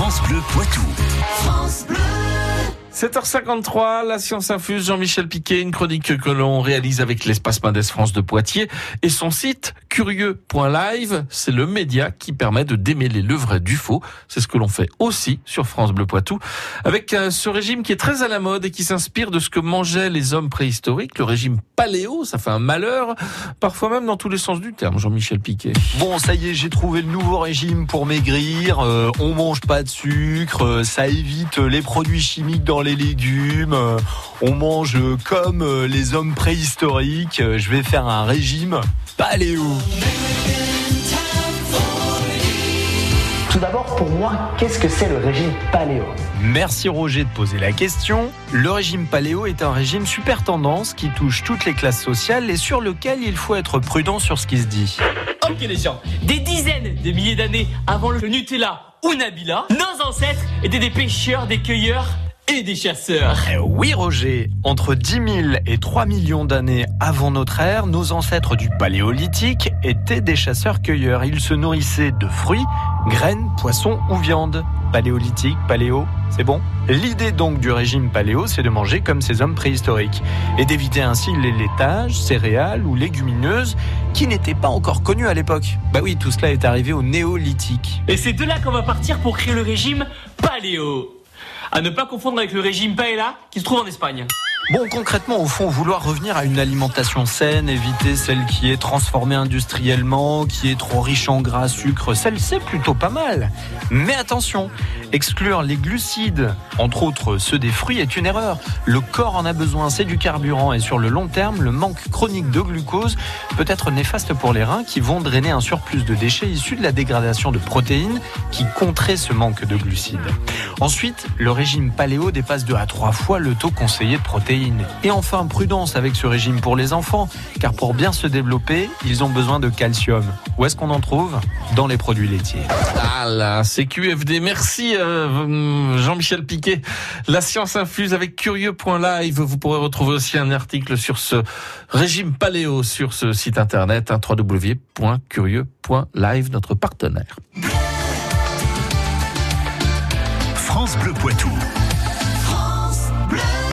France Bleu Poitou. 7h53, la science infuse, Jean-Michel Piquet, une chronique que l'on réalise avec l'espace Mendes France de Poitiers et son site curieux.live, c'est le média qui permet de démêler le vrai du faux. C'est ce que l'on fait aussi sur France Bleu Poitou avec euh, ce régime qui est très à la mode et qui s'inspire de ce que mangeaient les hommes préhistoriques, le régime paléo, ça fait un malheur, parfois même dans tous les sens du terme, Jean-Michel Piquet. Bon, ça y est, j'ai trouvé le nouveau régime pour maigrir. Euh, on mange pas de sucre, euh, ça évite les produits chimiques dans les légumes. on mange comme les hommes préhistoriques. Je vais faire un régime paléo. Tout d'abord, pour moi, qu'est-ce que c'est le régime paléo? Merci Roger de poser la question. Le régime paléo est un régime super tendance qui touche toutes les classes sociales et sur lequel il faut être prudent sur ce qui se dit. Ok les gens, des dizaines de milliers d'années avant le Nutella ou Nabila, nos ancêtres étaient des pêcheurs, des cueilleurs et des chasseurs. Eh oui Roger, entre 10 000 et 3 millions d'années avant notre ère, nos ancêtres du Paléolithique étaient des chasseurs-cueilleurs. Ils se nourrissaient de fruits, graines, poissons ou viande. Paléolithique, paléo, c'est bon L'idée donc du régime paléo, c'est de manger comme ces hommes préhistoriques et d'éviter ainsi les laitages, céréales ou légumineuses qui n'étaient pas encore connus à l'époque. Bah oui, tout cela est arrivé au néolithique. Et c'est de là qu'on va partir pour créer le régime paléo. À ne pas confondre avec le régime paella qui se trouve en Espagne. Bon, concrètement, au fond, vouloir revenir à une alimentation saine, éviter celle qui est transformée industriellement, qui est trop riche en gras, sucre, celle c'est plutôt pas mal. Mais attention, exclure les glucides, entre autres ceux des fruits, est une erreur. Le corps en a besoin, c'est du carburant et sur le long terme, le manque chronique de glucose peut être néfaste pour les reins qui vont drainer un surplus de déchets issus de la dégradation de protéines qui compterait ce manque de glucides. Ensuite, le régime paléo dépasse 2 à 3 fois le taux conseillé de protéines. Et enfin, prudence avec ce régime pour les enfants, car pour bien se développer, ils ont besoin de calcium. Où est-ce qu'on en trouve Dans les produits laitiers. Ah là, c'est QFD. Merci euh, Jean-Michel Piquet. La science infuse avec curieux.live. Vous pourrez retrouver aussi un article sur ce régime paléo sur ce site internet hein, www.curieux.live, notre partenaire. Bleu Poitou.